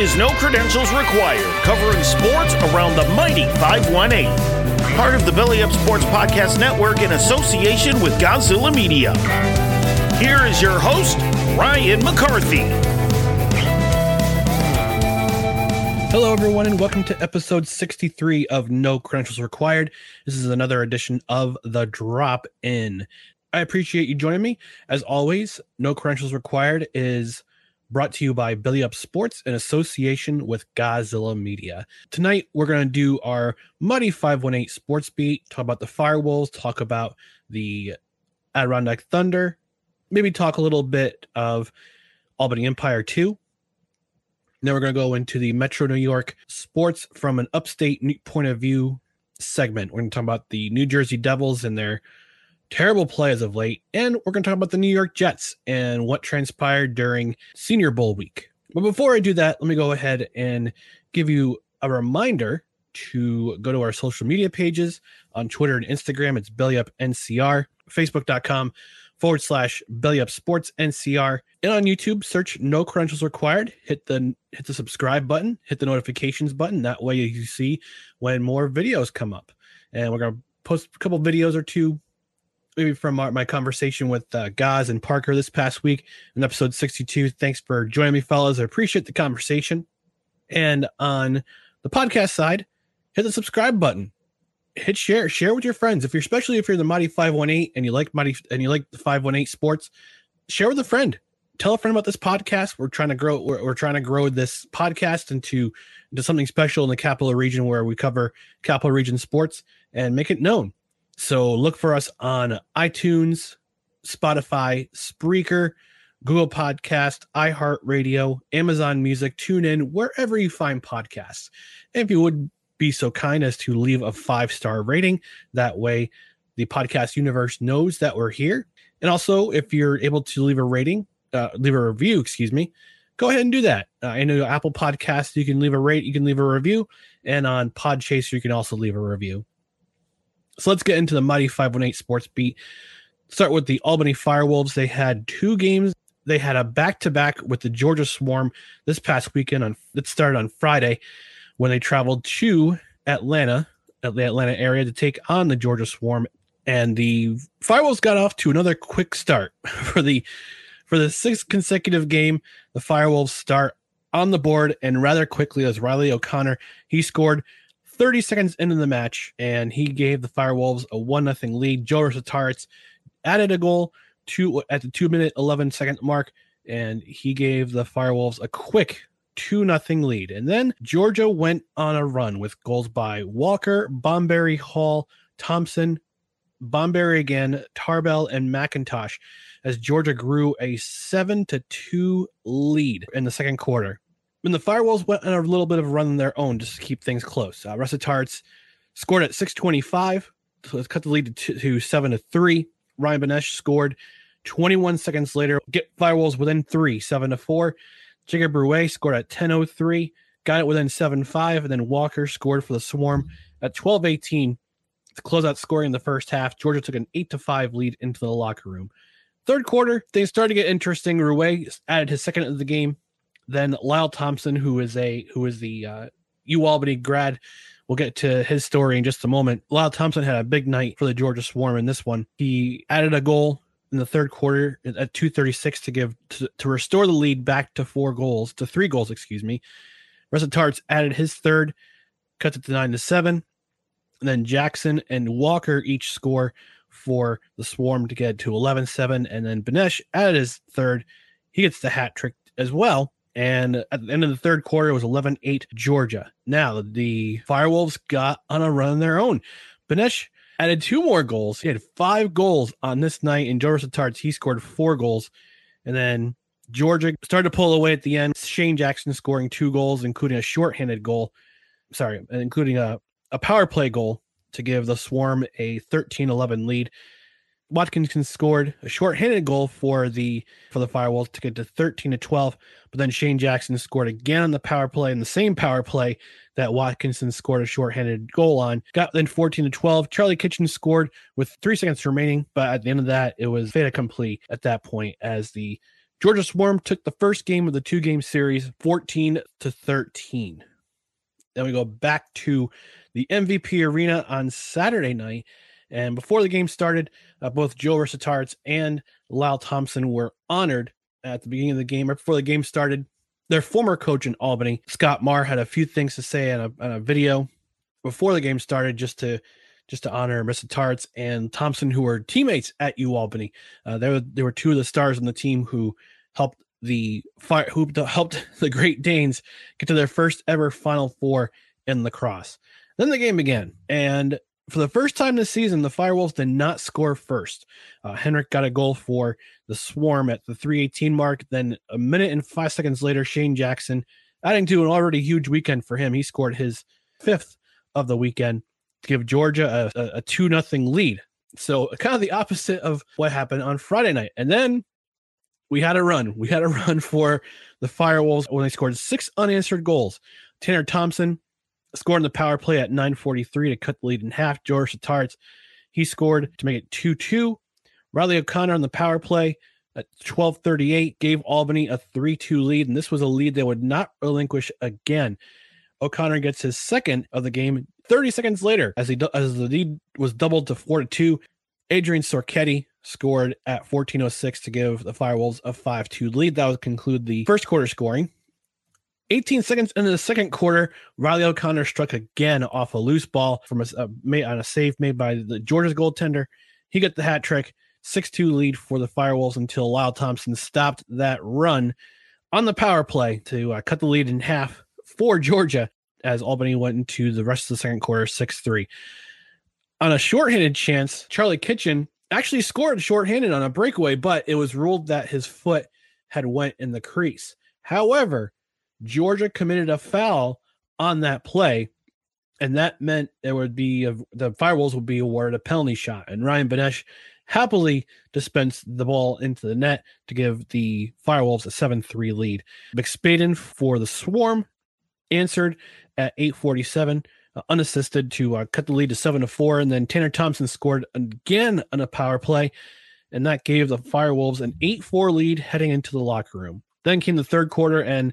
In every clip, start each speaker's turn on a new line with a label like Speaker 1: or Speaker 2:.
Speaker 1: Is No Credentials Required, covering sports around the mighty 518. Part of the Belly Up Sports Podcast Network in association with Godzilla Media. Here is your host, Ryan McCarthy.
Speaker 2: Hello, everyone, and welcome to episode 63 of No Credentials Required. This is another edition of The Drop In. I appreciate you joining me. As always, No Credentials Required is brought to you by Belly Up Sports in association with Godzilla Media. Tonight, we're going to do our Mighty 518 Sports Beat, talk about the Firewolves, talk about the Adirondack Thunder, maybe talk a little bit of Albany Empire 2. Then we're going to go into the Metro New York sports from an upstate point of view segment. We're going to talk about the New Jersey Devils and their terrible play as of late. And we're going to talk about the New York Jets and what transpired during Senior Bowl week. But before I do that, let me go ahead and give you a reminder to go to our social media pages on Twitter and Instagram. It's BellyUpNCR, Facebook.com forward slash Belly Up Sports NCR. And on YouTube, search No Credentials Required. Hit the hit the subscribe button, hit the notifications button. That way you see when more videos come up. And we're gonna post a couple videos or two maybe from our, my conversation with uh, Gaz and Parker this past week in episode 62. Thanks for joining me, fellas. I appreciate the conversation. And on the podcast side, hit the subscribe button. Hit share, share with your friends. If you're especially if you're the Mighty 518 and you like Mighty and you like the 518 sports, share with a friend. Tell a friend about this podcast. We're trying to grow, we're, we're trying to grow this podcast into into something special in the capital region where we cover capital region sports and make it known. So look for us on iTunes, Spotify, Spreaker, Google Podcast, iHeartRadio, Amazon Music, TuneIn, wherever you find podcasts. And if you would be so kind as to leave a five star rating, that way the podcast universe knows that we're here. And also, if you're able to leave a rating, uh, leave a review, excuse me, go ahead and do that. Uh, I know Apple Podcasts, you can leave a rate, you can leave a review, and on Podchaser, you can also leave a review. So let's get into the Mighty 518 Sports Beat. Start with the Albany Firewolves. They had two games. They had a back to back with the Georgia Swarm this past weekend. On it started on Friday when they traveled to Atlanta, at the Atlanta area, to take on the Georgia Swarm. And the Firewolves got off to another quick start for the for the sixth consecutive game. The Firewolves start on the board and rather quickly as Riley O'Connor he scored 30 seconds into the match, and he gave the Firewolves a one nothing lead. Joe Resetarits added a goal at the two minute eleven second mark, and he gave the Firewolves a quick two nothing lead. And then Georgia went on a run with goals by Walker, Bomberry, Hall, Thompson, Bomberry again, Tarbell, and McIntosh as Georgia grew a seven to two lead in the second quarter. When the Firewolves went on a little bit of a run on their own just to keep things close. Uh, Resetarits scored at 625 so cut the lead to, to seven to three. Ryan Benesh scored 21 seconds later. Get Firewolves within three, seven to four. Jacob Brouet scored at 10:03, got it within 7-5, and then Walker scored for the Swarm at 12-18 to close out scoring in the first half. Georgia took an 8 to 5 lead into the locker room. Third quarter, things started to get interesting. Rouet added his second of the game. Then Lyle Thompson, who is a who is the uh, U Albany grad, we'll get to his story in just a moment. Lyle Thompson had a big night for the Georgia Swarm in this one. He added a goal in the third quarter at 236 to give to, to restore the lead back to four goals to three goals excuse me. Resetarits added his third cuts it to nine to seven. And then Jackson and Walker each score for the Swarm to get to 11-7 and then Benesh added his third. He gets the hat trick as well and at the end of the third quarter it was 11-8 Georgia now the Firewolves got on a run of their own Benesh added two more goals. He had five goals on this night. In Joe Tarts, he scored four goals. And then Georgia started to pull away at the end. Shane Jackson scoring two goals, including a shorthanded goal. Sorry, including a, a power play goal to give the Swarm a 13 11 lead. Watkinson scored a shorthanded goal for the for the Firewolves to get to 13 to 12, but then Shane Jackson scored again on the power play in the same power play that Watkinson scored a shorthanded goal on. Got then 14 to 12. Charlie Kitchen scored with three seconds remaining, but at the end of that, it was fait accompli at that point as the Georgia Swarm took the first game of the two game series 14 to 13. Then we go back to the MVP arena on Saturday night and before the game started, uh, both Joe Resetarits and Lyle Thompson were honored at the beginning of the game, right before the game started. Their former coach in Albany, Scott Marr, had a few things to say on a, on a video before the game started, just to just to honor Resetarits and Thompson, who were teammates at U Albany. Uh, they were they were two of the stars on the team who helped the fire who helped the Great Danes get to their first ever Final Four in lacrosse. Then the game began, and for the first time this season, the Firewolves did not score first. Uh, Henrik got a goal for the Swarm at the 318 mark. Then a minute and five seconds later, Shane Jackson, adding to an already huge weekend for him, he scored his fifth of the weekend to give Georgia a, a, a 2 nothing lead. So kind of the opposite of what happened on Friday night. And then we had a run. We had a run for the Firewolves when they scored six unanswered goals. Tanner Thompson scored in the power play at 943 to cut the lead in half. George Tarts, he scored to make it 2 2. Riley O'Connor on the power play at 1238 gave Albany a 3 2 lead, and this was a lead they would not relinquish again. O'Connor gets his second of the game 30 seconds later as he as the lead was doubled to 4 to 2. Adrian Sorichetti scored at 1406 to give the Firewolves a 5 2 lead. That would conclude the first quarter scoring. 18 seconds into the second quarter, Riley O'Connor struck again off a loose ball from a, a made on a save made by the Georgia's goaltender. He got the hat trick, 6-2 lead for the Firewolves until Lyle Thompson stopped that run on the power play to uh, cut the lead in half for Georgia as Albany went into the rest of the second quarter 6-3. On a shorthanded chance, Charlie Kitchen actually scored shorthanded on a breakaway, but it was ruled that his foot had went in the crease. However, Georgia committed a foul on that play, and that meant there would be a, the Firewolves would be awarded a penalty shot, and Ryan Benesh happily dispensed the ball into the net to give the Firewolves a 7-3 lead. McSpaden for the Swarm answered at 847 uh, unassisted to uh, cut the lead to 7 to 4 and then Tanner Thompson scored again on a power play and that gave the Firewolves an 8-4 lead heading into the locker room. Then came the third quarter and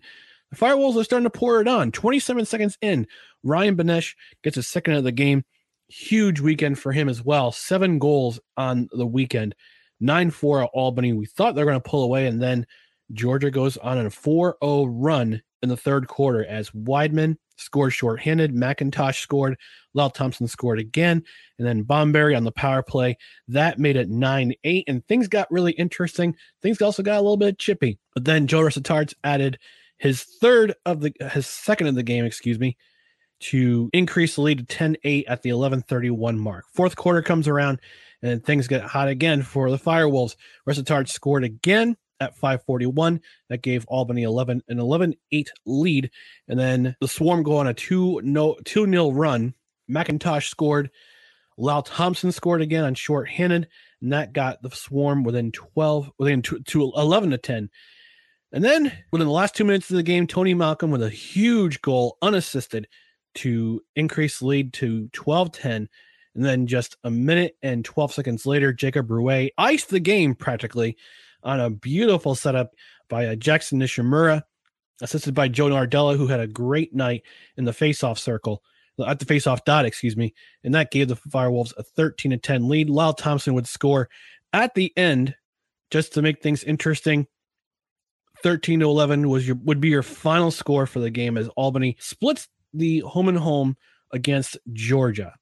Speaker 2: the are starting to pour it on. 27 seconds in, Ryan Benesh gets a second of the game. Huge weekend for him as well. Seven goals on the weekend, 9 4 at Albany. We thought they're going to pull away, and then Georgia goes on a 4 0 run in the third quarter as Weidman, scored shorthanded. McIntosh scored. Lyle Thompson scored again. And then Bomberry on the power play. That made it 9 8. And things got really interesting. Things also got a little bit chippy. But then Joe Tarts added his third of the, his second of the game, excuse me, to increase the lead to 10 8 at the 11:31 mark. Fourth quarter comes around and things get hot again for the Firewolves. Resetarits scored again at 541. That gave Albany 11 an 11-8 lead. And then the Swarm go on a 2 no 2 nil run. McIntosh scored. Lyle Thompson scored again on short-handed, and that got the Swarm within 12 within to, to 11 to 10. And then within the last two minutes of the game, Tony Malcolm with a huge goal unassisted to increase lead to 12 10. And then just a minute and 12 seconds later, Jacob Ruet iced the game practically on a beautiful setup by uh, Jackson Nishimura, assisted by Joe Nardella, who had a great night in the faceoff circle, at the faceoff dot, excuse me. And that gave the Firewolves a 13 to 10 lead. Lyle Thompson would score at the end just to make things interesting. 13 to 11 was your would be your final score for the game as Albany splits the home and home against Georgia.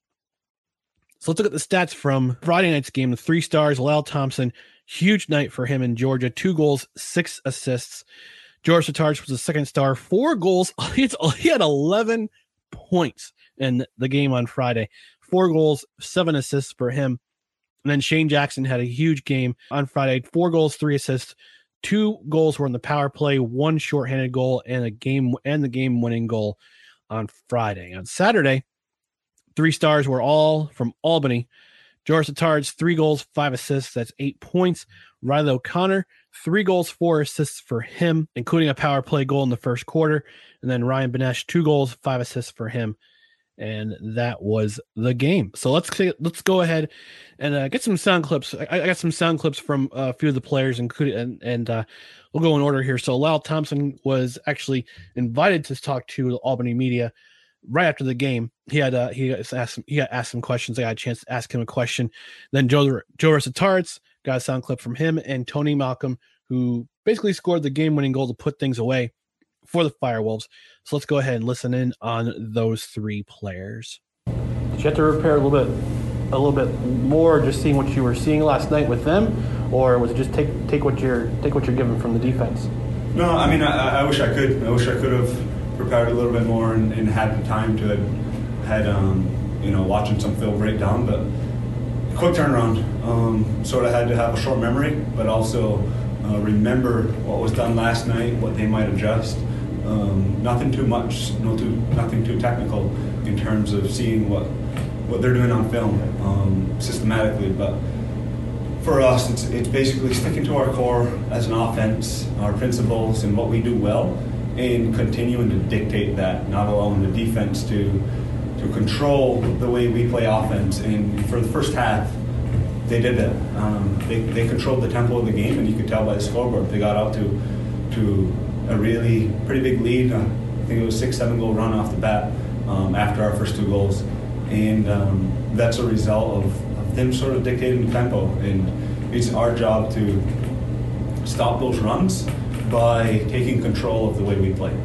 Speaker 2: So let's look at the stats from Friday night's game. The three stars, Lyle Thompson, huge night for him in Georgia. Two goals, six assists. Joe Resetarits was the second star, four goals. He had 11 points in the game on Friday. Four goals, seven assists for him. And then Shane Jackson had a huge game on Friday. Four goals, three assists. Two goals were in the power play, one shorthanded goal, and a game and the game winning goal on Friday. On Saturday, three stars were all from Albany. Joe Resetarits, three goals, five assists. That's eight points. Riley O'Connor, three goals, four assists for him, including a power play goal in the first quarter. And then Ryan Benesh, two goals, five assists for him. And that was the game. So let's let's go ahead and uh, get some sound clips. I, I, got some sound clips from a few of the players, including and, and uh, we'll go in order here. So Lyle Thompson was actually invited to talk to the Albany media right after the game, he had uh, he asked he got asked some questions. I got a chance to ask him a question. Then Joe Joe Tarts got a sound clip from him and Tony Malcolm, who basically scored the game winning goal to put things away for the Firewolves. So let's go ahead and listen in on those three players. Did you have to repair a little bit, a little bit more, just seeing what you were seeing last night with them, or was it just take take what you're take what you're given from the defense?
Speaker 3: No, I mean I, I wish I could. I wish I could have prepared a little bit more and, and had the time to had um, you know watching some film breakdown, but quick turnaround. Um, sort of had to have a short memory, but also uh, remember what was done last night, what they might adjust. Um, nothing too much, no too nothing too technical in terms of seeing what what they're doing on film um, systematically, but for us, it's, it's basically sticking to our core as an offense, our principles, and what we do well, and continuing to dictate that, not allowing the defense to to control the way we play offense. And for the first half, they did that. Um, they, they controlled the tempo of the game, and you could tell by the scoreboard. They got out to to a really pretty big lead. Uh, I think it was six, seven goal run off the bat um, after our first two goals, and um, that's a result of, of them sort of dictating the tempo. And it's our job to stop those runs by taking control of the way we play.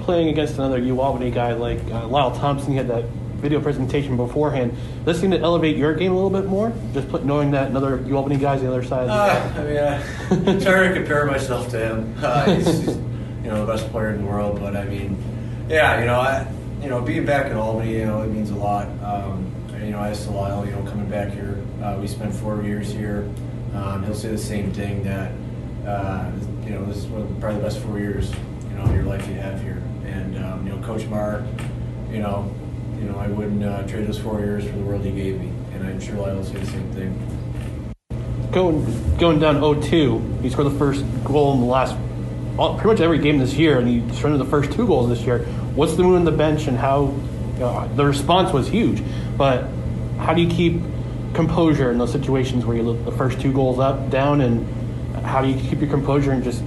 Speaker 2: Playing against another U Albany guy like uh, Lyle Thompson, he had that video presentation beforehand. Does this seem to elevate your game a little bit more? Just put, knowing that another U Albany guy's the other side.
Speaker 4: Uh, I mean, I'm trying to compare myself to him. Uh, he's, he's, you know, the best player in the world. But I mean, yeah, you know, I, you know, being back in Albany, you know, it means a lot. Um, you know, I asked Lyle, you know, coming back here, uh, we spent four years here. Um, he'll say the same thing that uh, you know, this is one probably the best four years, you know, of your life you have here. And um, you know, Coach Marr, you know, you know, I wouldn't uh, trade those four years for the world he gave me, and I'm sure Lyle will say the same thing.
Speaker 2: Going going down 0-2, he scored the first goal in the last pretty much every game this year, and he surrendered the first two goals this year. What's the mood on the bench, and how know, the response was huge, but how do you keep composure in those situations where you look the first two goals up, down, and how do you keep your composure and just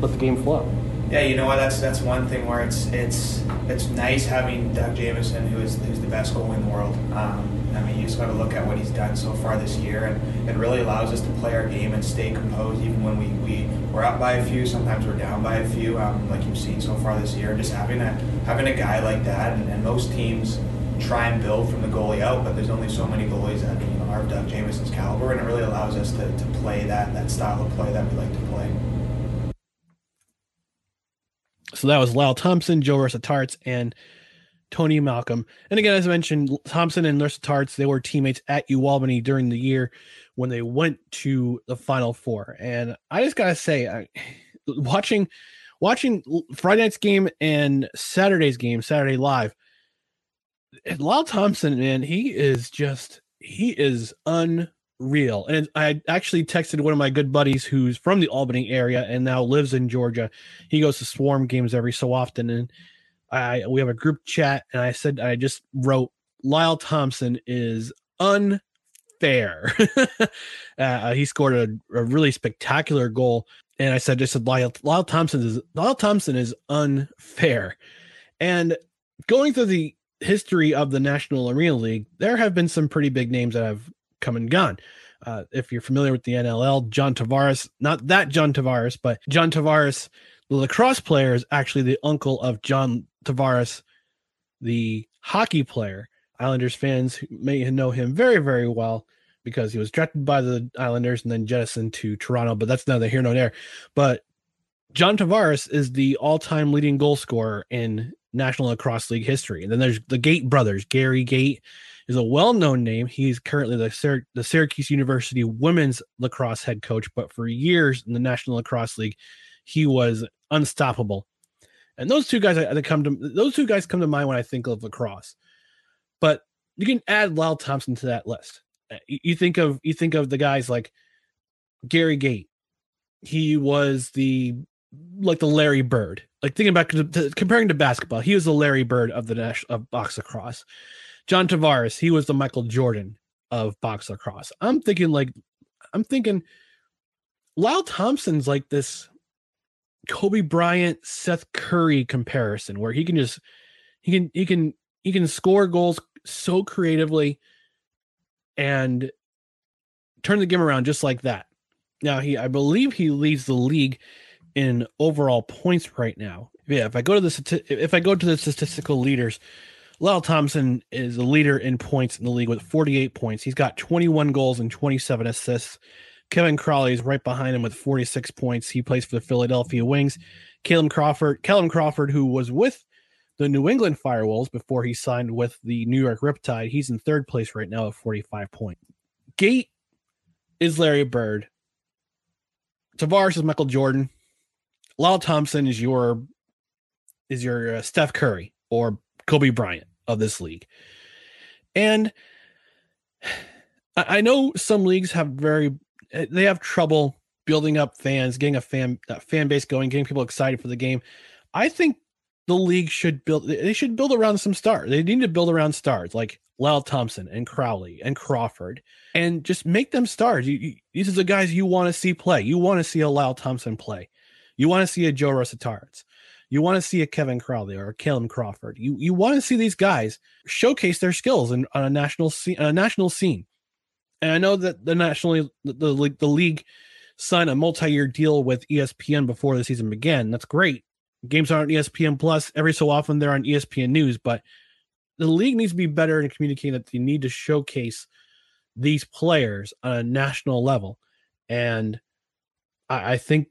Speaker 2: let the game flow?
Speaker 5: Yeah, you know what? That's that's one thing where it's it's it's nice having Doug Jamieson, who is who's the best goalie in the world. Um, I mean, you just got to look at what he's done so far this year, and it really allows us to play our game and stay composed, even when we we're up by a few. Sometimes we're down by a few, um, like you've seen so far this year. Just having a having a guy like that, and, and most teams try and build from the goalie out, but there's only so many goalies that you know are of Doug Jamieson's caliber, and it really allows us to, to play that that style of play that we like to play.
Speaker 2: So that was Lyle Thompson, Joe Tarts, and Tony Malcolm. And again, as I mentioned, Thompson and Tarts, they were teammates at UAlbany during the year when they went to the Final Four. And I just gotta say, I, watching watching Friday night's game and Saturday's game, Saturday live, Lyle Thompson, man, he is just he is unreal. And I actually texted one of my good buddies who's from the Albany area and now lives in Georgia. He goes to Swarm games every so often, and I we have a group chat, and I said I just wrote Lyle Thompson is unfair. uh, he scored a, a, really spectacular goal, and I said just said Lyle, Lyle Thompson is Lyle Thompson is unfair, and going through the history of the National Arena League, there have been some pretty big names that have come and gone. Uh, if you're familiar with the NLL, John Tavares, not that John Tavares, but John Tavares, the lacrosse player, is actually the uncle of John Tavares, the hockey player. Islanders fans may know him very, very well because he was drafted by the Islanders and then jettisoned to Toronto, but that's neither here nor there. But John Tavares is the all-time leading goal scorer in National Lacrosse League history. And then there's the Gait brothers. Gary Gait is a well-known name. He's currently the, the Syracuse University women's lacrosse head coach, but for years in the National Lacrosse League, he was unstoppable. And those two guys come to those two guys come to mind when I think of lacrosse. But you can add Lyle Thompson to that list. Uh, you think of you think of the guys like Gary Gait. He was the like the Larry Bird. Like thinking back to, to comparing to basketball, he was the Larry Bird of the national of box lacrosse. John Tavares, he was the Michael Jordan of box lacrosse. I'm thinking like I'm thinking Lyle Thompson's like this Kobe Bryant, Seth Curry comparison where he can just he can he can he can score goals so creatively and turn the game around just like that. Now he I believe he leads the league in overall points right now. Yeah, if I go to the if I go to the statistical leaders, Lyle Thompson is the leader in points in the league with 48 points. He's got 21 goals and 27 assists. Kevin Crowley is right behind him with 46 points. He plays for the Philadelphia Wings. Caleb Crawford, Kellen Crawford, who was with the New England Firewolves before he signed with the New York Riptide, he's in third place right now at 45 points. Gait is Larry Bird. Tavares is Michael Jordan. Lyle Thompson is your is your uh, Steph Curry or Kobe Bryant of this league. And I know some leagues have very Eh, they have trouble building up fans, getting a fan a fan base going, getting people excited for the game. I think the league should build they should build around some stars. They need to build around stars like Lyle Thompson and Crowley and Crawford and just make them stars. You, you, these are the guys you want to see play. You want to see a Lyle Thompson play. You want to see a Joe Resetarits. You want to see a Kevin Crowley or a Caleb Crawford. You you want to see these guys showcase their skills in, on a national scene, a national scene. And I know that the nationally the, the, the league signed a multi-year deal with ESPN before the season began. That's great. Games are on ESPN Plus every so often. They're on ESPN News, but the league needs to be better in communicating that they need to showcase these players on a national level. And I, I think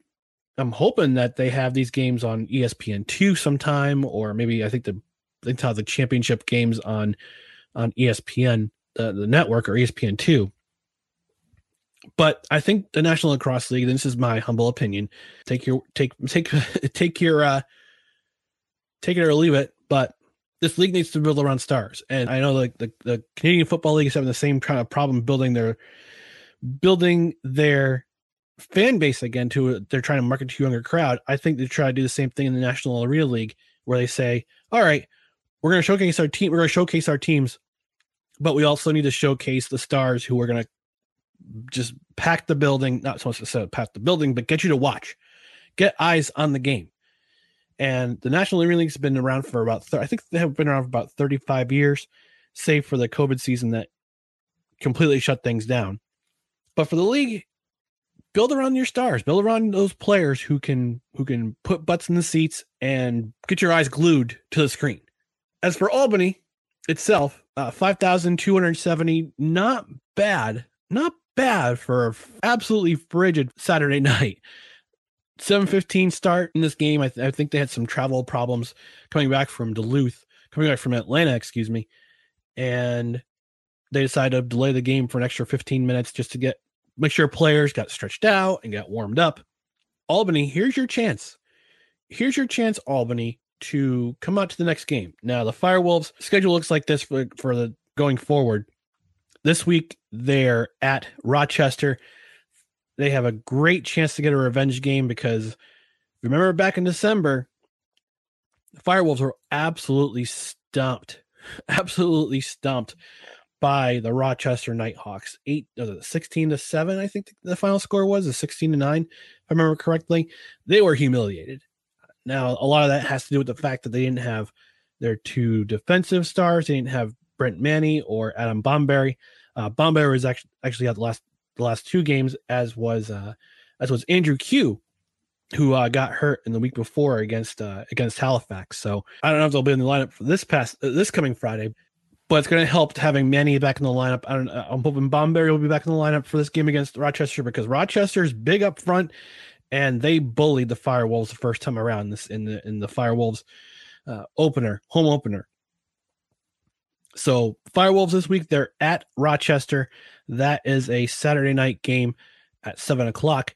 Speaker 2: I'm hoping that they have these games on ESPN two sometime, or maybe I think the they have the championship games on on ESPN the, the network or ESPN two. But I think the National Lacrosse League, this is my humble opinion, take your take take take your uh take it or leave it, but this league needs to build around stars. And I know like the, the Canadian Football League is having the same kind of problem building their building their fan base again to they're trying to market to younger crowd. I think they try to do the same thing in the National Arena League where they say, All right, we're gonna showcase our team, we're gonna showcase our teams, but we also need to showcase the stars who are gonna just pack the building, not so much to say pack the building, but get you to watch, get eyes on the game. And the National Arena League's been around for about, I think they have been around for about 35 years, save for the COVID season that completely shut things down. But for the league, build around your stars, build around those players who can who can put butts in the seats and get your eyes glued to the screen. As for Albany itself, uh, 5,270, not bad, not bad for absolutely frigid Saturday night. 7:15 start in this game. I, th- I, think they had some travel problems coming back from Duluth, coming back from Atlanta, excuse me, and they decided to delay the game for an extra 15 minutes just to get make sure players got stretched out and got warmed up. Albany, here's your chance. Here's your chance, Albany, to come out to the next game. Now, the Firewolves schedule looks like this for, for the going forward. This week, they're at Rochester. They have a great chance to get a revenge game because remember back in December, the Firewolves were absolutely stumped, absolutely stumped by the Rochester Nighthawks. Eight, uh, 16 to 7, I think the final score was, a 16 to 9, if I remember correctly. They were humiliated. Now, a lot of that has to do with the fact that they didn't have their two defensive stars. They didn't have Brent Manny or Adam Bomberry. Uh, Bomberry was actually actually had the last the last two games, as was uh, as was Andrew Kew, who uh, got hurt in the week before against uh, against Halifax. So I don't know if they'll be in the lineup for this past uh, this coming Friday, but it's going to help having Manny back in the lineup. I don't. I'm hoping Bomberry will be back in the lineup for this game against Rochester because Rochester is big up front and they bullied the Firewolves the first time around this in the in the Firewolves uh, opener, home opener. So Firewolves this week they're at Rochester. That is a Saturday night game at seven o'clock.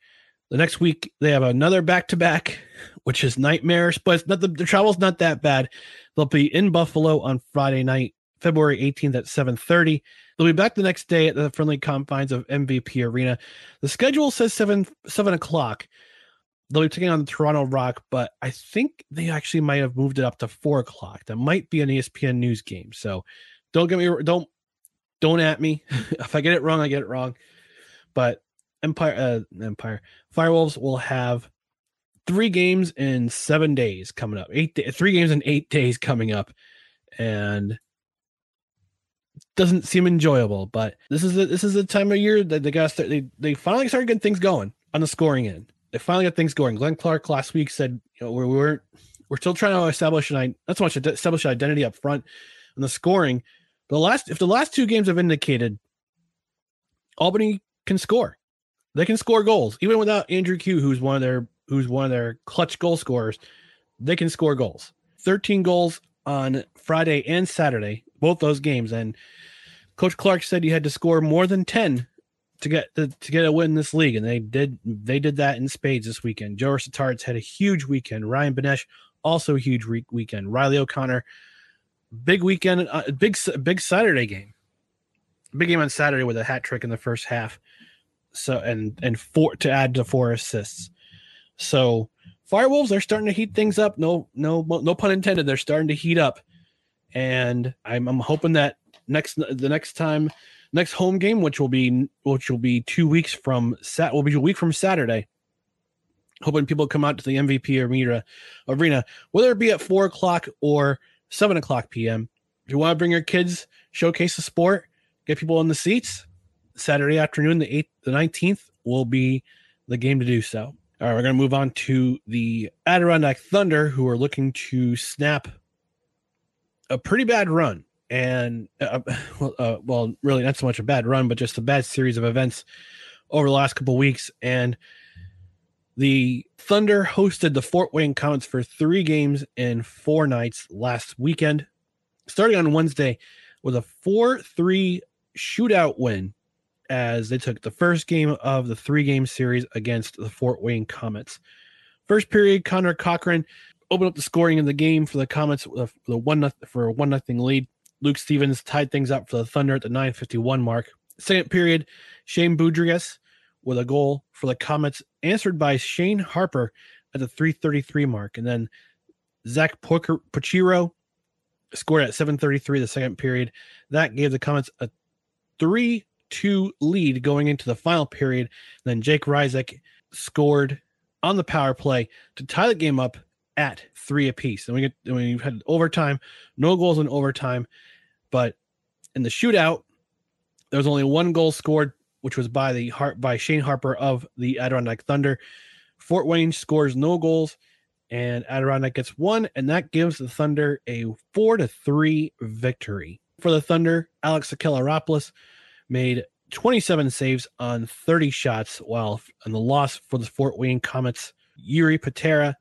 Speaker 2: The next week they have another back to back, which is nightmarish, but not the, the travel's not that bad. They'll be in Buffalo on Friday night, February 18th at 7:30. They'll be back the next day at the friendly confines of MVP Arena. The schedule says seven seven o'clock. They'll be taking on the Toronto Rock, but I think they actually might have moved it up to four o'clock. That might be an ESPN news game. So don't get me don't don't at me. if I get it wrong, I get it wrong. But Empire uh, Empire Firewolves will have three games in seven days coming up. Eight three games in eight days coming up, and doesn't seem enjoyable, but this is a, this is a time of year that they got they they finally started getting things going on the scoring end. They finally got things going. Glenn Clark last week said, you know, we we're we're still trying to establish an not so much establish an identity up front and the scoring. The last if the last two games have indicated Albany can score. They can score goals even without Andrew Kew, who's one of their who's one of their clutch goal scorers. They can score goals. 13 goals on Friday and Saturday, both those games. And Coach Clark said you had to score more than 10 to get to, to get a win in this league. And they did they did that in spades this weekend. Joe Resetarits had a huge weekend. Ryan Benesh, also a huge re- weekend. Riley O'Connor, big weekend, uh, big big Saturday game. Big game on Saturday with a hat trick in the first half. So and and four to add to four assists. So Firewolves, they're starting to heat things up. No, no, no pun intended. They're starting to heat up, and I'm, I'm hoping that next the next time, next home game, which will be which will be two weeks from sat will be a week from Saturday. Hoping people come out to the MVP arena, arena, whether it be at four o'clock or seven o'clock p.m. If you want to bring your kids, showcase the sport, get people in the seats. Saturday afternoon, the eighth, the nineteenth, will be the game to do so. All right, we're going to move on to the Adirondack Thunder, who are looking to snap a pretty bad run. And, uh, well, uh, well, really not so much a bad run, but just a bad series of events over the last couple weeks. And the Thunder hosted the Fort Wayne Komets for three games and four nights last weekend, starting on Wednesday with a 4 3 shootout win as they took the first game of the three game series against the Fort Wayne Komets. First period, Connor Cochran opened up the scoring in the game for the Komets with the one for a one nothing lead. Luke Stevens tied things up for the Thunder at the 951 mark. Second period, Shane Boudrias with a goal for the Komets, answered by Shane Harper at the 333 mark. And then Zach Pochiro scored at 733 the second period. That gave the Komets a 3 2 lead going into the final period. Then Jake Ryczek scored on the power play to tie the game up at three apiece. And we get when we had overtime, no goals in overtime, but in the shootout, There was only one goal scored, which was by the by Shane Harper of the Adirondack Thunder. Fort Wayne scores no goals, and Adirondack gets one, and that gives the Thunder a four to three victory. For the Thunder, Alex Sakellaropoulos made 27 saves on 30 shots, while on the loss for the Fort Wayne Komets, Yuri Patera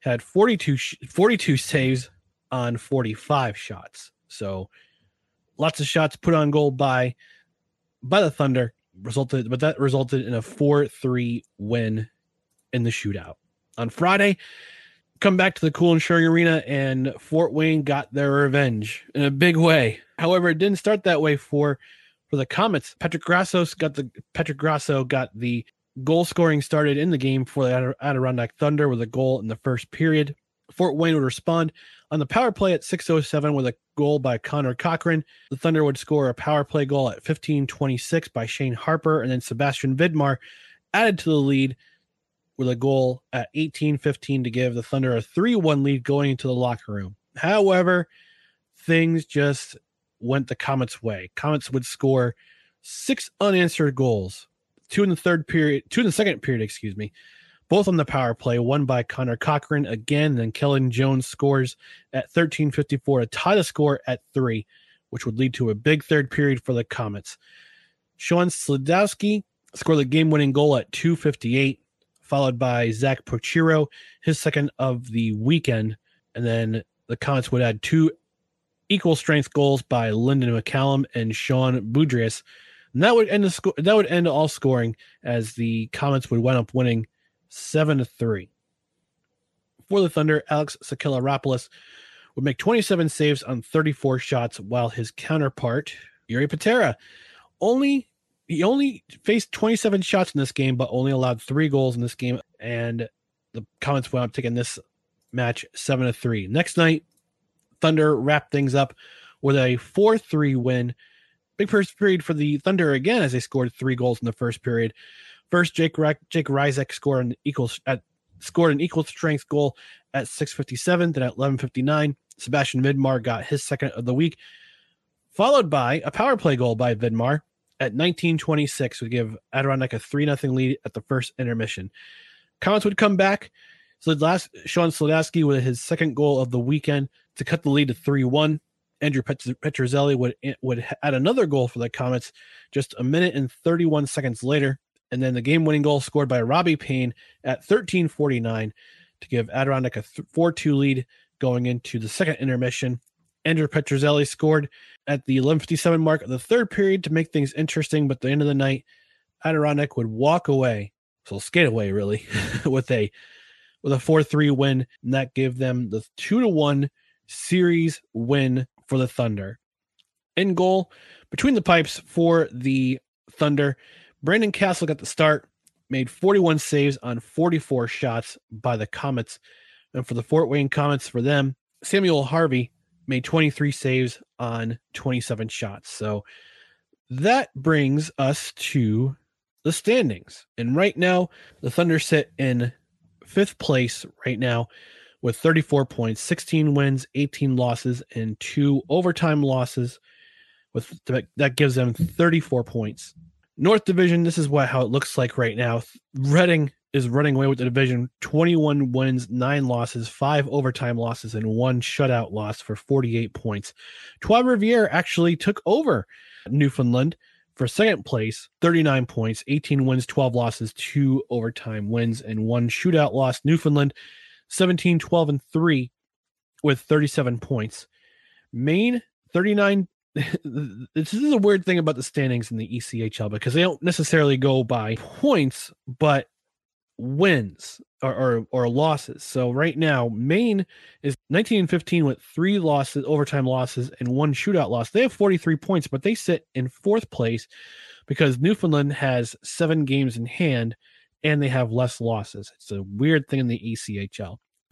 Speaker 2: had 42, sh- 42 saves on 45 shots. So lots of shots put on goal by by the Thunder resulted, but that resulted in a 4-3 win in the shootout. On Friday, come back to the Cool Insuring Arena and Fort Wayne got their revenge in a big way. However, it didn't start that way for for the Komets. Patrick Grassos got the Patrick Grasso got the goal scoring started in the game for the Adirondack Thunder with a goal in the first period. Fort Wayne would respond on the power play at 607 with a goal by Connor Cochran. The Thunder would score a power play goal at 1526 by Shane Harper, and then Sebastian Vidmar added to the lead with a goal at 1815 to give the Thunder a 3 1 lead going into the locker room. However, things just went the Komets' way. Komets would score six unanswered goals, two in the third period, two in the second period, excuse me, both on the power play, one by Connor Cochran again, then Kellen Jones scores at 1354 to tie the score at three, which would lead to a big third period for the Komets. Sean Slidowski scored the game winning goal at 258, followed by Zach Pochiro, his second of the weekend. And then the Komets would add two equal strength goals by Lyndon McCallum and Sean Boudrias. And that would end the score that would end all scoring as the Komets would wind up winning seven to three. For the Thunder, Alex Sakellaropoulos would make 27 saves on 34 shots, while his counterpart, Yuri Patera, only he only faced 27 shots in this game, but only allowed three goals in this game. And the Komets wound up taking this match seven to three. Next night, Thunder wrapped things up with a 4 3 win. Big first period for the Thunder again as they scored three goals in the first period. First, Jake Jake Ryczek scored an equal at scored an equal strength goal at 6:57. Then at 11:59, Sebastian Vidmar got his second of the week, followed by a power play goal by Vidmar at 19:26 would give Adirondack a three 0 lead at the first intermission. Komets would come back. So last Sean Slodowski with his second goal of the weekend to cut the lead to 3-1. Andrew Petrozelli would would add another goal for the Komets just a minute and 31 seconds later, and then the game-winning goal scored by Robbie Payne at 13:49 to give Adirondack a 4-2 lead going into the second intermission. Andrew Petrozelli scored at the 11:57 mark of the third period to make things interesting, but at the end of the night, Adirondack would walk away, so skate away really, with a with a 4-3 win, and that gave them the two to one series win for the Thunder. End goal, between the pipes for the Thunder, Brandon Castle got the start, made 41 saves on 44 shots by the Komets. And for the Fort Wayne Komets, for them, Samuel Harvey made 23 saves on 27 shots. So that brings us to the standings. And right now, the Thunder sit in fifth place right now with 34 points, 16 wins, 18 losses, and two overtime losses. With that gives them 34 points. North Division, this is what how it looks like right now. Reading is running away with the division 21 wins, nine losses, five overtime losses, and one shutout loss for 48 points. Trois Rivières actually took over Newfoundland for second place, 39 points, 18 wins, 12 losses, two overtime wins, and one shootout loss. Newfoundland 17, 12, and 3 with 37 points. Maine, 39. this is a weird thing about the standings in the ECHL because they don't necessarily go by points, but wins or, or, or losses. So right now, Maine is 19 and 15 with three losses, overtime losses, and one shootout loss. They have 43 points, but they sit in fourth place because Newfoundland has seven games in hand and they have less losses. It's a weird thing in the ECHL.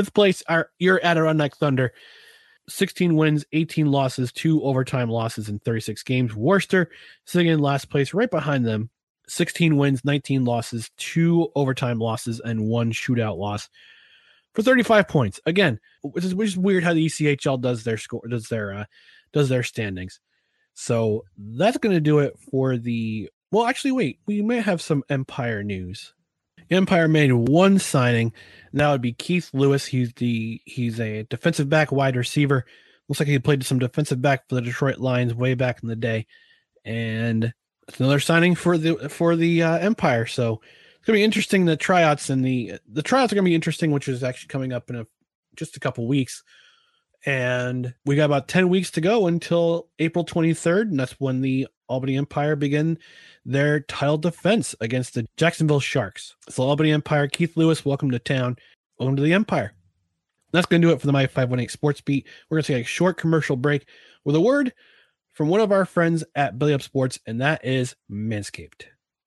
Speaker 2: Fifth place are your Adirondack Thunder. 16 wins, 18 losses, two overtime losses in 36 games. Worcester sitting in last place right behind them. 16 wins, 19 losses, two overtime losses, and one shootout loss for 35 points. Again, which is, which is weird how the ECHL does their score, does their uh, does their standings. So that's going to do it for the. Well, actually, wait, we may have some Empire news. Empire made one signing. And that would be Keith Lewis. He's the he's a defensive back, wide receiver. Looks like he played some defensive back for the Detroit Lions way back in the day, and another signing for the for the uh, Empire. So it's gonna be interesting. The tryouts and the the tryouts are gonna be interesting, which is actually coming up in a just a couple weeks. And we got about 10 weeks to go until April 23rd, and that's when the Albany Empire begin their title defense against the Jacksonville Sharks. So Albany Empire, Keith Lewis, welcome to town. Welcome to the Empire. That's going to do it for the My 518 Sports Beat. We're going to take a short commercial break with a word from one of our friends at Belly Up Sports, and that is Manscaped.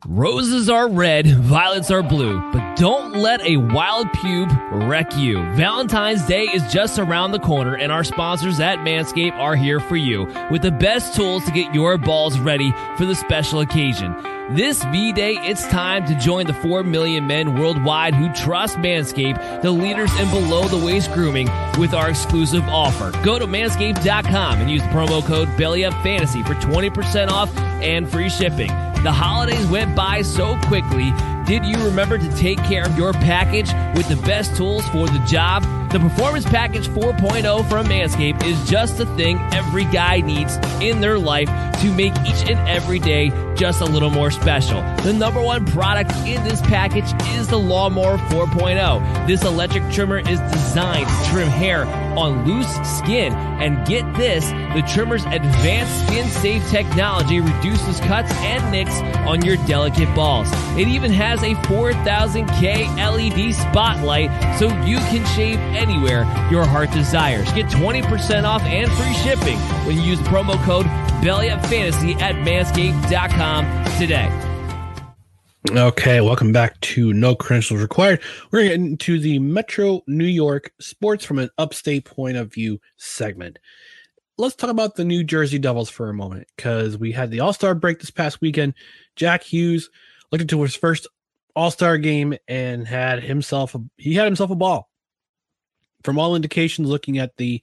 Speaker 6: Roses are red, violets are blue, but don't let a wild pube wreck you. Valentine's Day is just around the corner, and our sponsors at Manscaped are here for you with the best tools to get your balls ready for the special occasion. This V Day, it's time to join the 4 million men worldwide who trust Manscaped, the leaders in below the waist grooming, with our exclusive offer. Go to manscaped.com and use the promo code BELLYUPFANTASY for 20% off and free shipping. The holidays went by so quickly. Did you remember to take care of your package with the best tools for the job? The Performance Package 4.0 from Manscaped is just the thing every guy needs in their life to make each and every day just a little more special. The number one product in this package is the Lawnmower 4.0. This electric trimmer is designed to trim hair on loose skin. And get this, the trimmer's advanced skin safe technology reduces cuts and nicks on your delicate balls. It even has a 4000K LED spotlight so you can shave anywhere your heart desires. Get 20% off and free shipping when you use promo code BellyUpFantasy at manscaped.com today.
Speaker 2: Okay, welcome back to No Credentials Required. We're going to get into the Metro New York sports from an upstate point of view segment. Let's talk about the New Jersey Devils for a moment because we had the All Star break this past weekend. Jack Hughes looked into his first All Star game and had himself a, he had himself a ball. From all indications, looking at the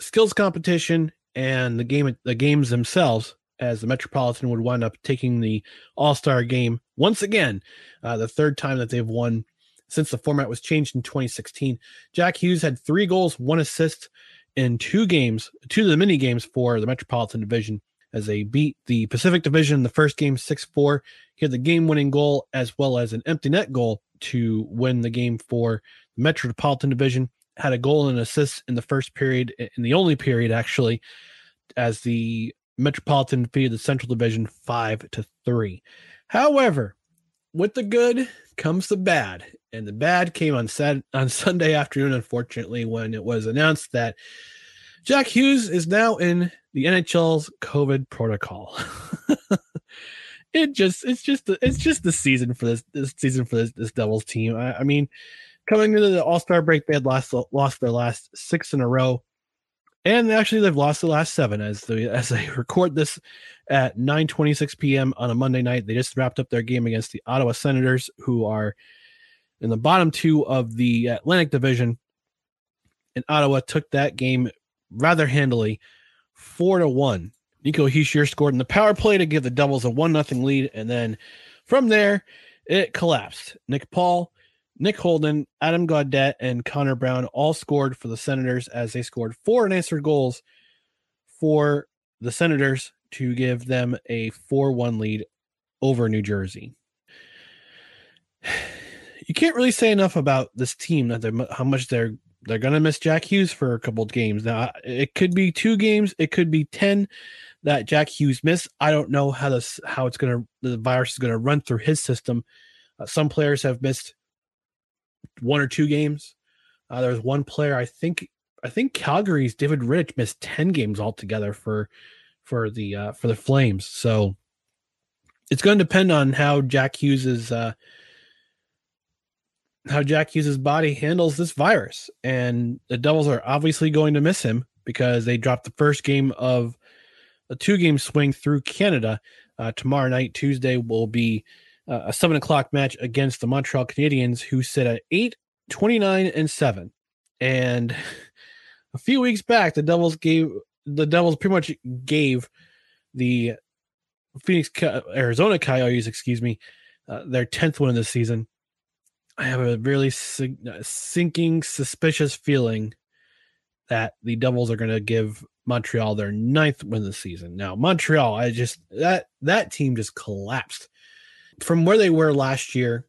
Speaker 2: skills competition and the game the games themselves, as the Metropolitan would wind up taking the All Star game once again, uh, the third time that they've won since the format was changed in 2016. Jack Hughes had three goals, one assist in two games, two of the mini games for the Metropolitan Division as they beat the Pacific Division in the first game 6 4. He had the game winning goal as well as an empty net goal to win the game for Metropolitan Division. Had a goal and an assist in the first period, in the only period actually, as the Metropolitan defeated the Central Division 5 to 3. However, with the good comes the bad, and the bad came on Sat- on Sunday afternoon unfortunately when it was announced that Jack Hughes is now in the NHL's COVID protocol. it just it's just the, it's just the season for this this season for this, this Devils team. I, I mean, coming into the All Star break, they had lost lost their last six in a row, and actually they've lost the last seven as as they record this at 9:26 p.m. on a Monday night. They just wrapped up their game against the Ottawa Senators, who are in the bottom two of the Atlantic Division. And Ottawa took that game rather handily, four to one. Nico Hischier scored in the power play to give the Devils a one nothing lead, and then from there it collapsed. Nick Paul, Nick Holden, Adam Gaudette, and Connor Brown all scored for the Senators as they scored four unanswered goals for the Senators to give them a 4 1 lead over New Jersey. You can't really say enough about this team that how much they're they're going to miss Jack Hughes for a couple of games. Now, it could be two games, it could be 10 that Jack Hughes missed. I don't know how this how it's going to the virus is going to run through his system. Uh, some players have missed one or two games. Uh, there was one player I think I think Calgary's David Rittich missed 10 games altogether for for the uh, for the Flames. So it's going to depend on how Jack Hughes's uh, how Jack Hughes's body handles this virus, and the Devils are obviously going to miss him because they dropped the first game of a two game swing through Canada. Uh, tomorrow night, Tuesday, will be uh, a seven o'clock match against the Montreal Canadiens, who sit at 8, 29, and 7. And a few weeks back, the Devils gave the Devils pretty much gave the Phoenix Arizona Coyotes, excuse me, uh, their 10th win of the season. I have a really sinking, suspicious feeling that the Devils are going to give Montreal their ninth win of the season. Now, Montreal, I just that that team just collapsed from where they were last year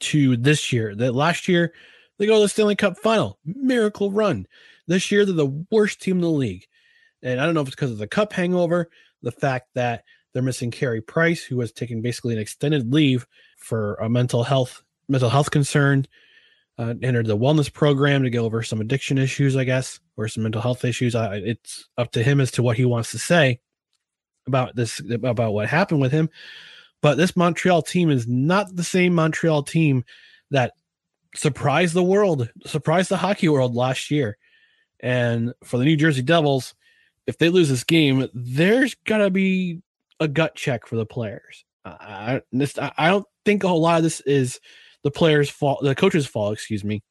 Speaker 2: to this year. That last year they go to the Stanley Cup final, miracle run. This year they're the worst team in the league, and I don't know if it's because of the cup hangover, the fact that they're missing Carey Price, who was taking basically an extended leave for a mental health mental health concern. Uh, entered the wellness program to go over some addiction issues, I guess, or some mental health issues. I, it's up to him as to what he wants to say about this, about what happened with him. But this Montreal team is not the same Montreal team that surprised the world, surprised the hockey world last year. And for the New Jersey Devils, if they lose this game, there's got to be a gut check for the players. I, I don't think a whole lot of this is the players' fault, the coaches' fault, excuse me.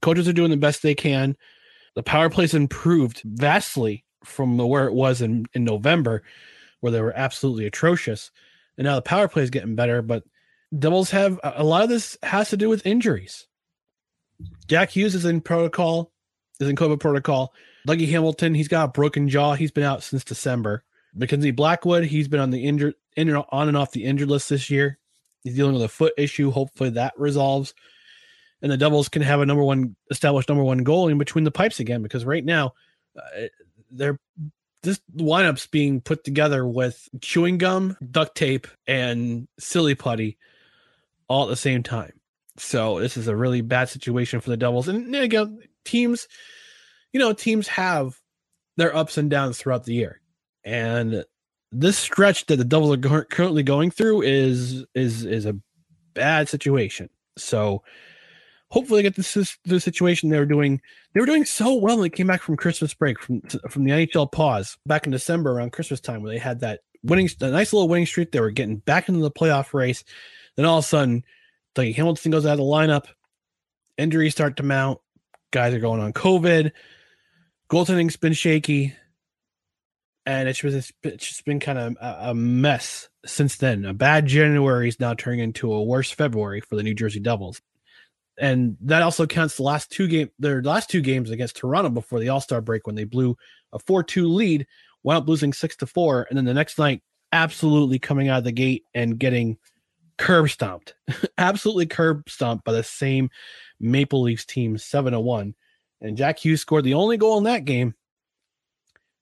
Speaker 2: Coaches are doing the best they can. The power play's improved vastly from where it was in, in November, where they were absolutely atrocious. And now the power play is getting better, but Devils have a lot of this has to do with injuries. Jack Hughes is in protocol, is in COVID protocol. Dougie Hamilton, he's got a broken jaw. He's been out since December. Mackenzie Blackwood, he's been on the injured in and on and off the injured list this year. He's dealing with a foot issue. Hopefully that resolves. And the Devils can have a number one established number one goal in between the pipes again because right now uh, they're this lineup's being put together with chewing gum, duct tape, and silly putty all at the same time. So this is a really bad situation for the Devils. And again, teams, you know, teams have their ups and downs throughout the year. And this stretch that the Devils are currently going through is is is a bad situation. So hopefully get this the situation they were doing. They were doing so well when they came back from Christmas break from from the NHL pause back in December around Christmas time where they had that winning a nice little winning streak. They were getting back into the playoff race. Then all of a sudden, the Hamilton goes out of the lineup. Injuries start to mount. Guys are going on COVID. Goaltending's been shaky and it's just, it's just been kind of a, mess since then. A bad January is now turning into a worse February for the New Jersey Devils, and that also counts the last two game their last two games against Toronto before the All Star break when they blew a four two lead, wound up losing six to four, and then the next night absolutely coming out of the gate and getting curb stomped, absolutely curb stomped by the same Maple Leafs team seven to one, and Jack Hughes scored the only goal in that game.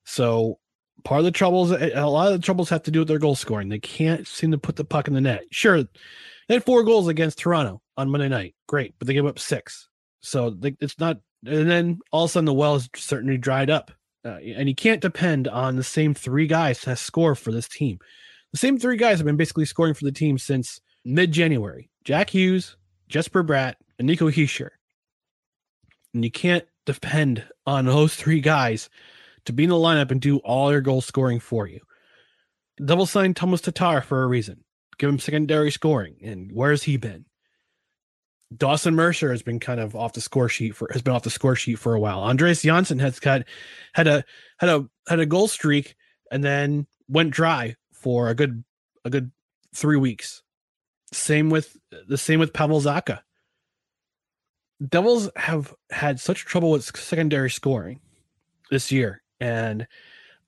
Speaker 2: So part of the troubles, a lot of the troubles have to do with their goal scoring. They can't seem to put the puck in the net. Sure, they had four goals against Toronto on Monday night. Great, but they gave up six. So they, it's not. And then all of a sudden, the well is certainly dried up. Uh, and you can't depend on the same three guys to score for this team. The same three guys have been basically scoring for the team since mid January Jack Hughes, Jesper Bratt, and Nico Hischier. And you can't depend on those three guys to be in the lineup and do all your goal scoring for you. Double signed Thomas Tatar for a reason. Give him secondary scoring. And where has he been? Dawson Mercer has been kind of off the score sheet for has been off the score sheet for a while. Andreas Johnsson has got had a had a had a goal streak and then went dry for a good a good three weeks. Same with the same with Pavel Zacha. Devils have had such trouble with secondary scoring this year, and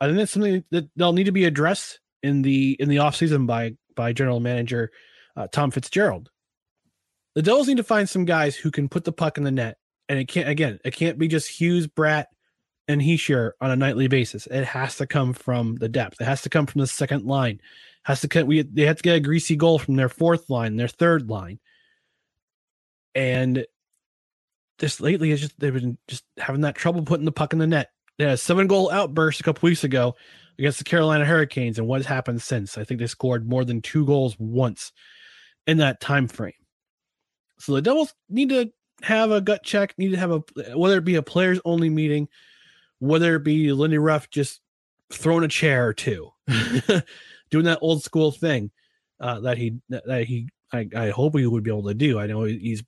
Speaker 2: I think that's something that they'll need to be addressed in the in the offseason by by general manager uh, Tom Fitzgerald. The Devils need to find some guys who can put the puck in the net, and it can't again. It can't be just Hughes, Bratt, and Hischier on a nightly basis. It has to come from the depth. It has to come from the second line. It has to we they have to get a greasy goal from their fourth line, their third line, and this lately is just they've been just having that trouble putting the puck in the net. They had a seven goal outburst a couple weeks ago against the Carolina Hurricanes, and what has happened since? I think they scored more than two goals once in that time frame. So the Devils need to have a gut check, need to have a whether it be a players only meeting, whether it be Lindy Ruff just throwing a chair or two, doing that old school thing uh, that he that he I, I hope he would be able to do. I know he's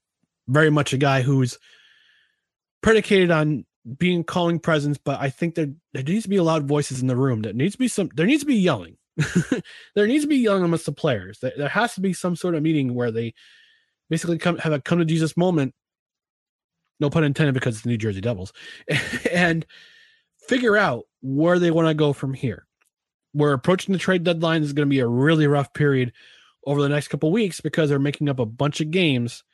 Speaker 2: very much a guy who's predicated on being calling presence, but I think there there needs to be a loud voices in the room. There needs to be some. There needs to be yelling. there needs to be yelling amongst the players. There, there has to be some sort of meeting where they basically come have a come to Jesus moment. No pun intended, because it's the New Jersey Devils, and figure out where they want to go from here. We're approaching the trade deadline. This is going to be a really rough period over the next couple weeks because they're making up a bunch of games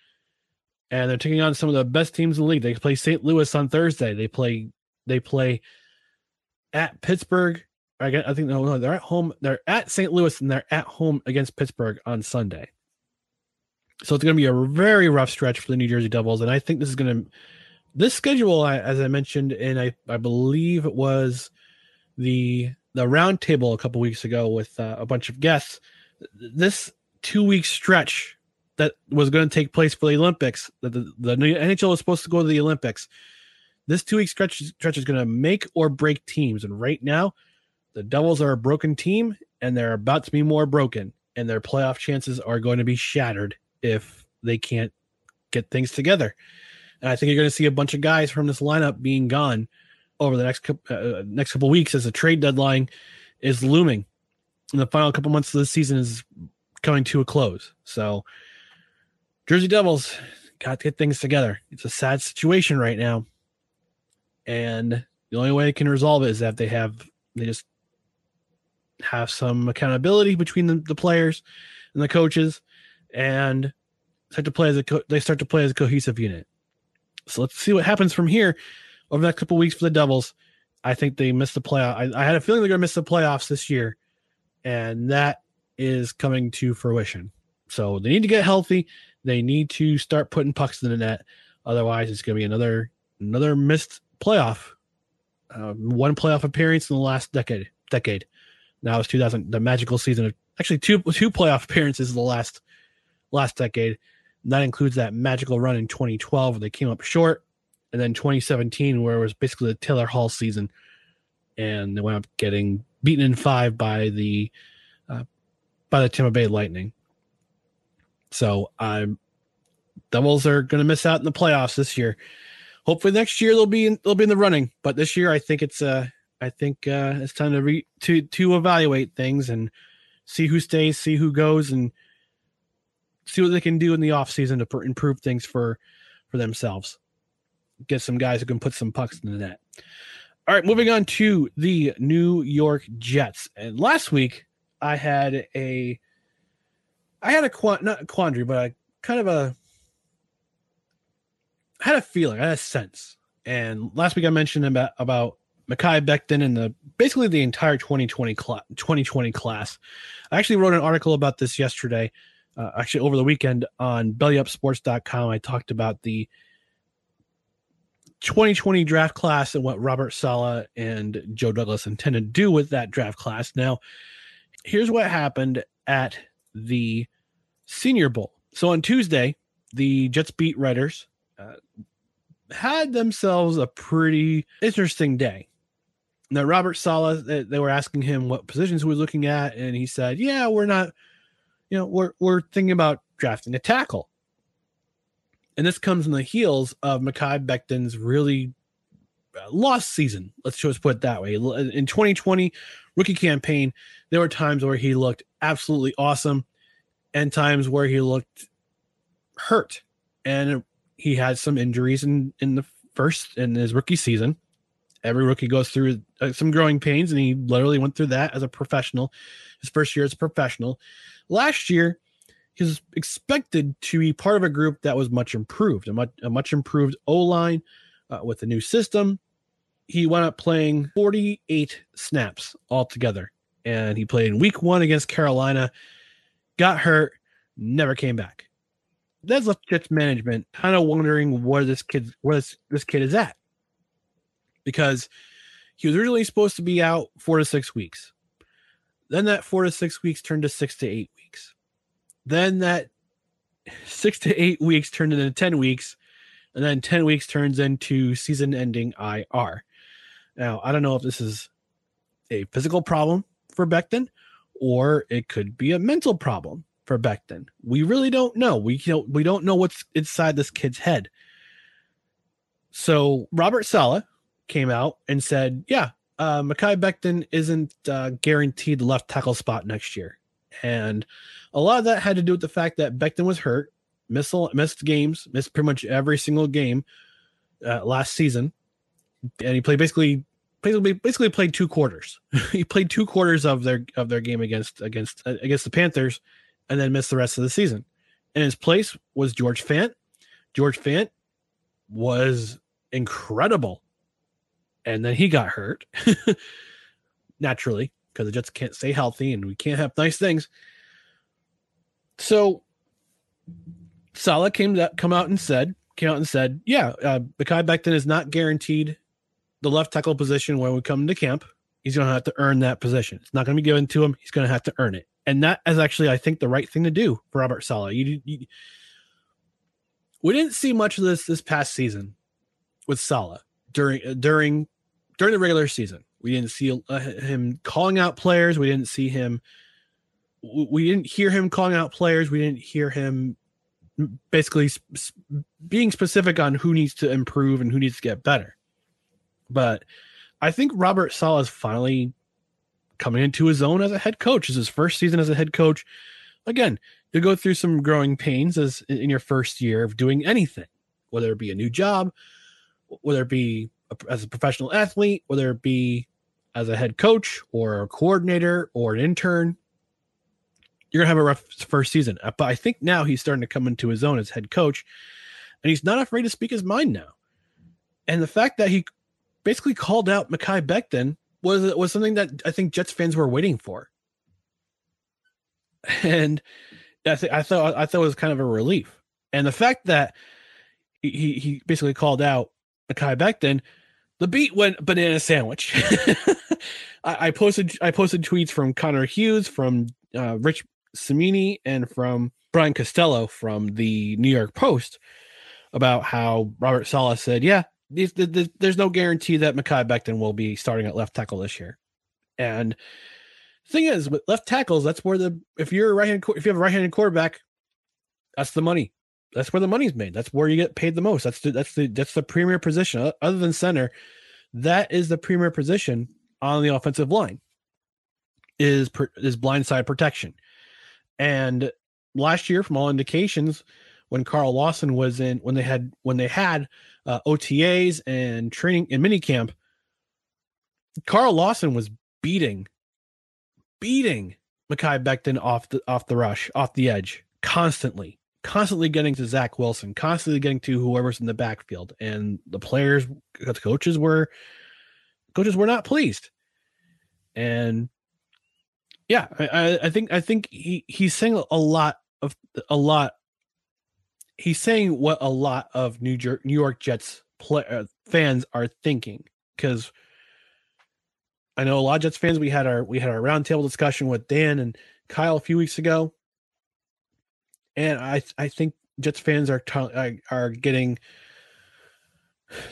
Speaker 2: and they're taking on some of the best teams in the league. They play St. Louis on Thursday. They play they play at Pittsburgh. I think no, no, they're at home. They're at St. Louis and they're at home against Pittsburgh on Sunday. So it's going to be a very rough stretch for the New Jersey Devils, and I think this is going to this schedule, as I mentioned, and I I believe it was the the roundtable a couple weeks ago with uh, a bunch of guests. This two week stretch that was going to take place for the Olympics, that the, the NHL was supposed to go to the Olympics. This two week stretch, stretch is going to make or break teams. And right now, the Devils are a broken team and they're about to be more broken. And their playoff chances are going to be shattered if they can't get things together. And I think you're going to see a bunch of guys from this lineup being gone over the next uh, next couple weeks as the trade deadline is looming. And the final couple months of the season is coming to a close. So Jersey Devils got to get things together. It's a sad situation right now. And the only way they can resolve it is that they have they just have some accountability between the, the players and the coaches and start to play as a co- they start to play as a cohesive unit. So let's see what happens from here over the next couple weeks for the Devils. I think they missed the playoff. I, I had a feeling they're going to miss the playoffs this year, and that is coming to fruition. So they need to get healthy. They need to start putting pucks in the net. Otherwise, it's going to be another another missed playoff. Uh, one playoff appearance in the last decade. Decade. Now it's 2000, the magical season of actually two two playoff appearances in the last last decade. And that includes that magical run in 2012 where they came up short, and then 2017 where it was basically the Taylor Hall season, and they went up getting beaten in five by the uh, by the Tampa Bay Lightning. So I'm Devils are going to miss out in the playoffs this year. Hopefully next year they'll be in, they'll be in the running, but this year I think it's uh I think uh it's time to re to to evaluate things and see who stays, see who goes, and see what they can do in the off season to pr- improve things for for themselves. Get some guys who can put some pucks in the net. All right, moving on to the New York Jets. And last week I had a I had a quant not a quandary, but a kind of a I had a feeling, I had a sense. And last week I mentioned about about Mekhi Becton and the basically the entire 2020 class 2020 class. I actually wrote an article about this yesterday, uh, actually over the weekend on bellyupsports.com. I talked about the 2020 draft class and what Robert Saleh and Joe Douglas intended to do with that draft class. Now, here's what happened at the Senior Bowl. So on Tuesday, the Jets beat writers uh, had themselves a pretty interesting day. Now, Robert Saleh, they, were asking him what positions he was looking at, and he said, "Yeah, we're not, you know, we're we're thinking about drafting a tackle." And this comes in the heels of Mekhi Becton's really uh, lost season. Let's just put it that way. In 2020 rookie campaign, there were times where he looked absolutely awesome and times where he looked hurt. And he had some injuries in, in the first in his rookie season. Every rookie goes through uh, some growing pains, and he literally went through that as a professional. His first year as a professional. Last year, he was expected to be part of a group that was much improved, a much, a much improved O line uh, with a new system. He went up playing 48 snaps altogether, and he played in week one against Carolina, got hurt, never came back. That's left Jets management kind of wondering where this kid where this, this kid is at. Because he was originally supposed to be out four to six weeks. Then that four to six weeks turned to six to eight weeks. Then that six to eight weeks turned into 10 weeks. And then 10 weeks turns into season ending IR. Now, I don't know if this is a physical problem for Becton or it could be a mental problem for Becton. We really don't know. We don't, we don't know what's inside this kid's head. So Robert Saleh came out and said, "Yeah, uh, Mekhi Becton isn't uh, guaranteed the left tackle spot next year," and a lot of that had to do with the fact that Becton was hurt, missed missed games, missed pretty much every single game uh, last season, and he played basically basically basically played two quarters. he played two quarters of their of their game against against uh, against the Panthers, and then missed the rest of the season. And his place was George Fant. George Fant was incredible, and then he got hurt naturally because the Jets can't stay healthy and we can't have nice things. So Saleh came that come out and said came out and said, yeah, uh, Mekhi Becton is not guaranteed the left tackle position when we come to camp. He's going to have to earn that position. It's not going to be given to him. He's going to have to earn it. And that is actually, I think, the right thing to do for Robert Saleh. You, you, we didn't see much of this this past season with Saleh during during during the regular season. We didn't see uh, him calling out players. We didn't see him. We didn't hear him calling out players. We didn't hear him basically sp- being specific on who needs to improve and who needs to get better. But I think Robert Saleh is finally coming into his own as a head coach. Is his first season as a head coach. Again, you go through some growing pains as in your first year of doing anything, whether it be a new job, whether it be a, as a professional athlete, whether it be as a head coach or a coordinator or an intern. You're gonna have a rough first season, uh, but I think now he's starting to come into his own as head coach, and he's not afraid to speak his mind now. And the fact that he basically called out Mekhi Becton was was something that I think Jets fans were waiting for. And I think I thought I thought it was kind of a relief. And the fact that he he basically called out Mekhi Becton, the beat went banana sandwich. I, I, posted I posted tweets from Connor Hughes, from uh, Rich Cimini, and from Brian Costello from the New York Post about how Robert Saleh said, "Yeah, there's no guarantee that Mekhi Becton will be starting at left tackle this year. And thing is, with left tackles, that's where the if you're a right hand if you have a right handed quarterback, that's the money. That's where the money's made. That's where you get paid the most. That's the that's the that's the premier position other than center. That is the premier position on the offensive line. Is is blindside protection, and last year, from all indications, when Carl Lawson was in when they had when they had uh, OTAs and training in minicamp, Carl Lawson was beating, beating Mekhi Becton off the off the rush, off the edge, constantly, constantly getting to Zach Wilson, constantly getting to whoever's in the backfield, and the players, the coaches were, coaches were not pleased, and yeah, I, I think I think he he's saying a lot of a lot he's saying what a lot of New York New York Jets play, uh, fans are thinking because I know a lot of Jets fans. We had our we had our roundtable discussion with Dan and Kyle a few weeks ago, and I I think Jets fans are t- are getting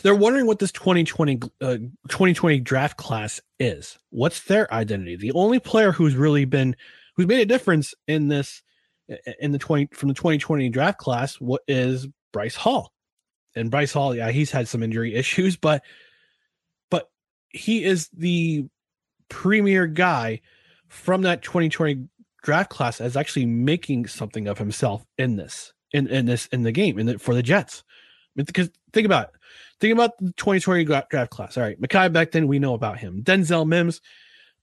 Speaker 2: they're wondering what this 2020 uh, 2020 draft class is. What's their identity? The only player who's really been who's made a difference in this in the 20 from the 2020 draft class what is Bryce Hall. And Bryce Hall, yeah, he's had some injury issues, but but he is the premier guy from that 2020 draft class as actually making something of himself in this in, in this in the game in the, for the Jets. Because think about it. Think about the 2020 draft class. All right, Mekhi Becton, we know about him. Denzel Mims,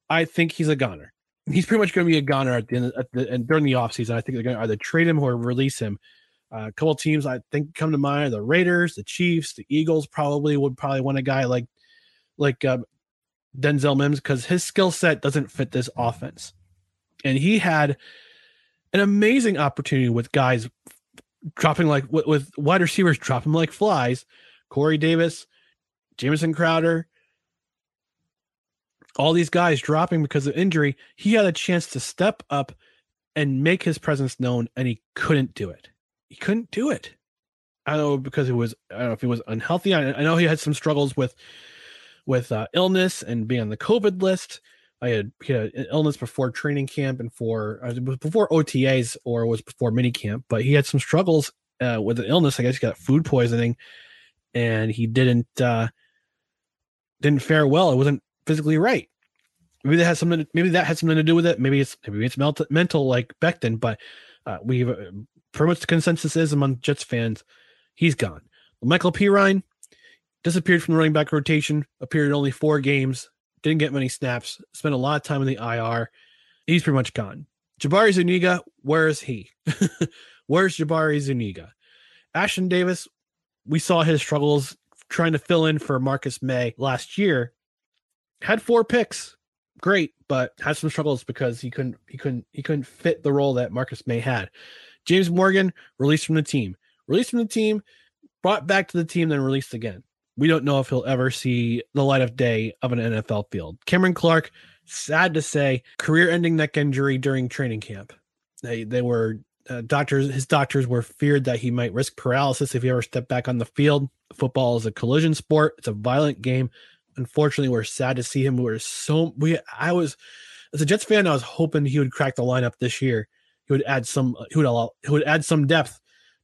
Speaker 2: I think he's a goner. He's pretty much going to be a goner at the end at the, and during the offseason. I think they're going to either trade him or release him. Uh, a couple teams I think come to mind: the Raiders, the Chiefs, the Eagles. Probably would probably want a guy like like uh, Denzel Mims because his skill set doesn't fit this offense, and he had an amazing opportunity with guys dropping like with, with wide receivers dropping like flies. Corey Davis, Jamison Crowder, all these guys dropping because of injury. He had a chance to step up and make his presence known, and he couldn't do it. He couldn't do it. I don't know because it was I don't know if he was unhealthy. I, I know he had some struggles with with uh, illness and being on the COVID list. I had he had an illness before training camp and for uh, before OTAs or was before mini camp, but he had some struggles uh, with an illness. I guess he got food poisoning, and he didn't uh, didn't fare well. It wasn't physically right. Maybe that has something. Maybe that has something to do with it. Maybe it's maybe it's mental, mental like Becton. But uh, we've uh, pretty much the consensus is among Jets fans, he's gone. Michael Perine disappeared from the running back rotation. Appeared in only four games. Didn't get many snaps. Spent a lot of time in the IR. He's pretty much gone. Jabari Zuniga, where is he? Where's Jabari Zuniga? Ashtyn Davis, we saw his struggles trying to fill in for Marcus Maye last year. Had four picks, great, but had some struggles because he couldn't he couldn't he couldn't fit the role that Marcus Maye had. James Morgan released from the team, released from the team, brought back to the team, then released again. We don't know if he'll ever see the light of day of an NFL field. Cameron Clark, sad to say, career-ending neck injury during training camp. They they were uh, doctors. His doctors were feared that he might risk paralysis if he ever stepped back on the field. Football is a collision sport. It's a violent game. Unfortunately, we're sad to see him. We are so we. I was as a Jets fan, I was hoping he would crack the lineup this year. He would add some. He would allow. He would add some depth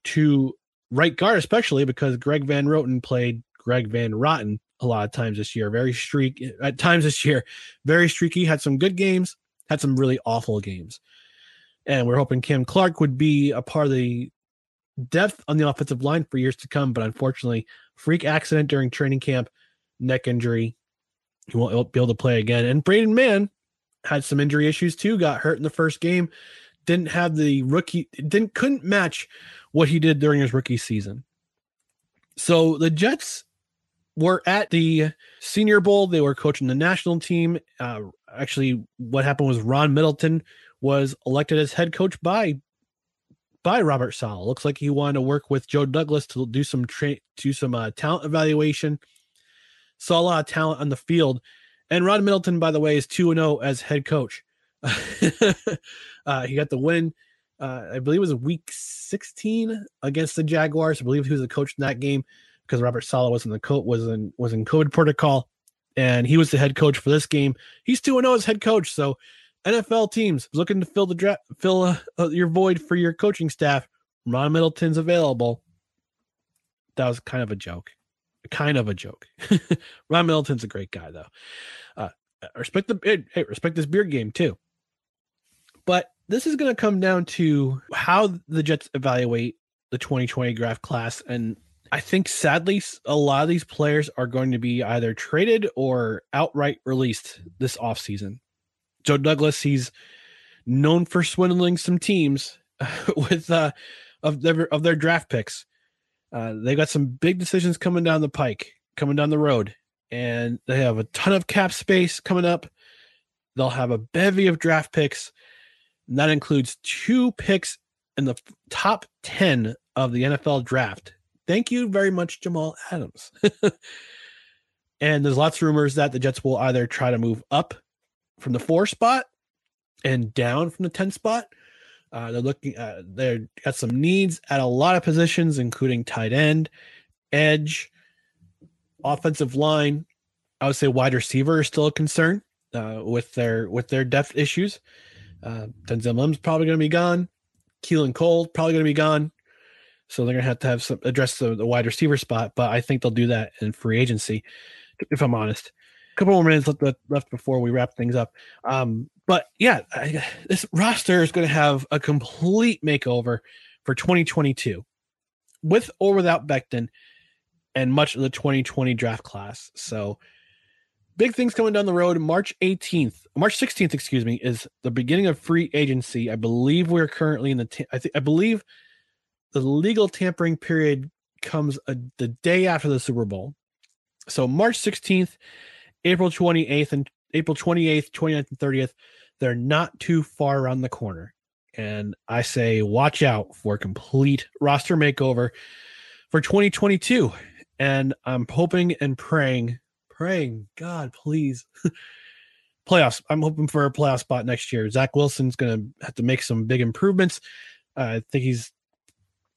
Speaker 2: to right guard, especially because Greg Van Roten played Greg Van Roten a lot of times this year. Very streak at times this year, very streaky. Had some good games, had some really awful games, and we're hoping Cam Clark would be a part of the depth on the offensive line for years to come. But unfortunately, freak accident during training camp, neck injury. He won't be able to play again. And Braden Mann had some injury issues too. Got hurt in the first game. Didn't have the rookie. Didn't couldn't match what he did during his rookie season. So the Jets were at the Senior Bowl. They were coaching the national team. Uh, actually, what happened was Ron Middleton was elected as head coach by by Robert Saleh. Looks like he wanted to work with Joe Douglas to do some tra- do some uh, talent evaluation. Saw a lot of talent on the field, and Ron Middleton, by the way, is two and zero as head coach. uh, he got the win. Uh, I believe it was week 16 against the Jaguars. I believe he was the coach in that game because Robert Saleh was in the coach was in was in COVID protocol, and he was the head coach for this game. He's two and zero as head coach. So NFL teams looking to fill the draft, fill uh, uh, your void for your coaching staff. Ron Middleton's available. That was kind of a joke, kind of a joke. Ron Middleton's a great guy though. Uh, respect the hey, respect this beard game too. But this is going to come down to how the Jets evaluate the 2020 draft class and I think sadly, a lot of these players are going to be either traded or outright released this offseason. Joe Douglas, he's known for swindling some teams with uh, of their of their draft picks. Uh, they got some big decisions coming down the pike, coming down the road, and they have a ton of cap space coming up. They'll have a bevy of draft picks, and that includes two picks in the top ten of the NFL draft Thank you very much, Jamal Adams. and there's lots of rumors that the Jets will either try to move up from the four spot and down from the 10 spot. Uh, they're looking uh, they've got some needs at a lot of positions, including tight end, edge, offensive line. I would say wide receiver is still a concern uh, with their with their depth issues. Uh, Denzel Mims probably going to be gone. Keelan Cole probably going to be gone. So they're gonna have to have some address the, the wide receiver spot, but I think they'll do that in free agency, if I'm honest. Couple more minutes left, left before we wrap things up. Um, but yeah, I, this roster is going to have a complete makeover for 2022, with or without Becton, and much of the 2020 draft class. So big things coming down the road. March 18th, March 16th, excuse me, is the beginning of free agency. I believe we're currently in the. I think I believe the legal tampering period comes a, the day after the Super Bowl. So March 16th, April 28th, and April 28th, 29th, and 30th, they're not too far around the corner. And I say, watch out for complete roster makeover for 2022. And I'm hoping and praying, praying, God, please. playoffs. I'm hoping for a playoff spot next year. Zach Wilson's going to have to make some big improvements. Uh, I think he's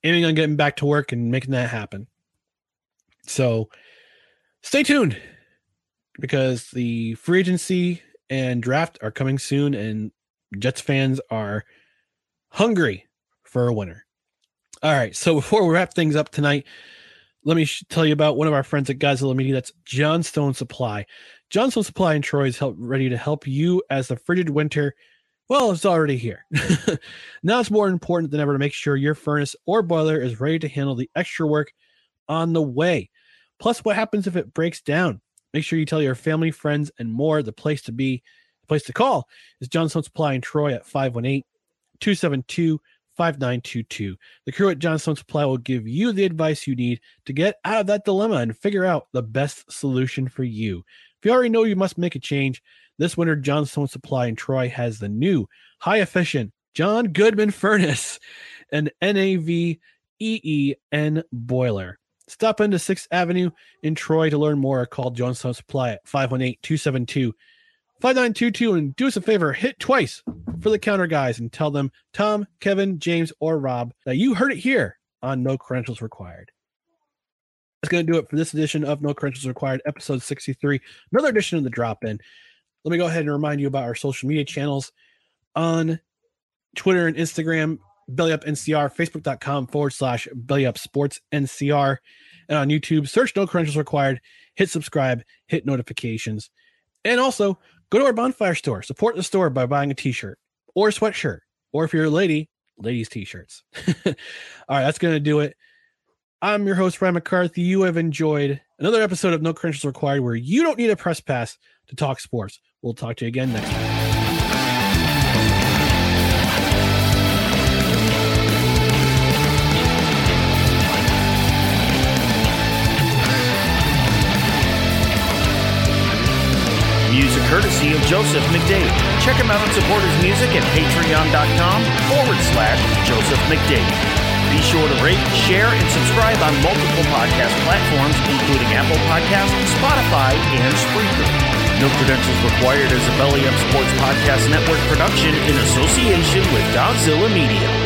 Speaker 2: aiming on getting back to work and making that happen. So stay tuned because the free agency and draft are coming soon, and Jets fans are hungry for a winner. All right. So before we wrap things up tonight, let me sh- tell you about one of our friends at Godzilla Media. That's Johnstone Supply. Johnstone Supply in Troy is help, ready to help you as the frigid winter. Well, it's already here. now it's more important than ever to make sure your furnace or boiler is ready to handle the extra work on the way. Plus, what happens if it breaks down? Make sure you tell your family, friends, and more. The place to be, the place to call is Johnstone Supply in Troy at 518 272 5922. The crew at Johnstone Supply will give you the advice you need to get out of that dilemma and figure out the best solution for you. If you already know you must make a change, this winter Johnstone Supply in Troy has the new high efficient John Goodman furnace, an NAV EEN boiler. Stop into 6th Avenue in Troy to learn more. Call Johnstone Supply at 518 272 5922 and do us a favor, hit twice for the counter guys and tell them Tom, Kevin, James, or Rob that you heard it here on No Credentials Required. That's going to do it for this edition of No Credentials Required, episode 63, another edition of the drop in. Let me go ahead and remind you about our social media channels on Twitter and Instagram, Belly Up NCR, Facebook.com forward slash Belly Up Sports NCR, and on YouTube, search No Credentials Required, hit subscribe, hit notifications. And also go to our bonfire store. Support the store by buying a t-shirt or a sweatshirt. Or if you're a lady, ladies t-shirts. All right, that's gonna do it. I'm your host, Ryan McCarthy. You have enjoyed another episode of No Credentials Required, where you don't need a press pass to talk sports. We'll talk to you again next time.
Speaker 1: Of Joseph McDade. Check him out and support his music at patreon.com forward slash Joseph McDade. Be sure to rate, share, and subscribe on multiple podcast platforms, including Apple Podcasts, Spotify, and Spreaker. No credentials required as a Belly Up Sports Podcast Network production in association with Godzilla Media.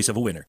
Speaker 7: voice of a winner.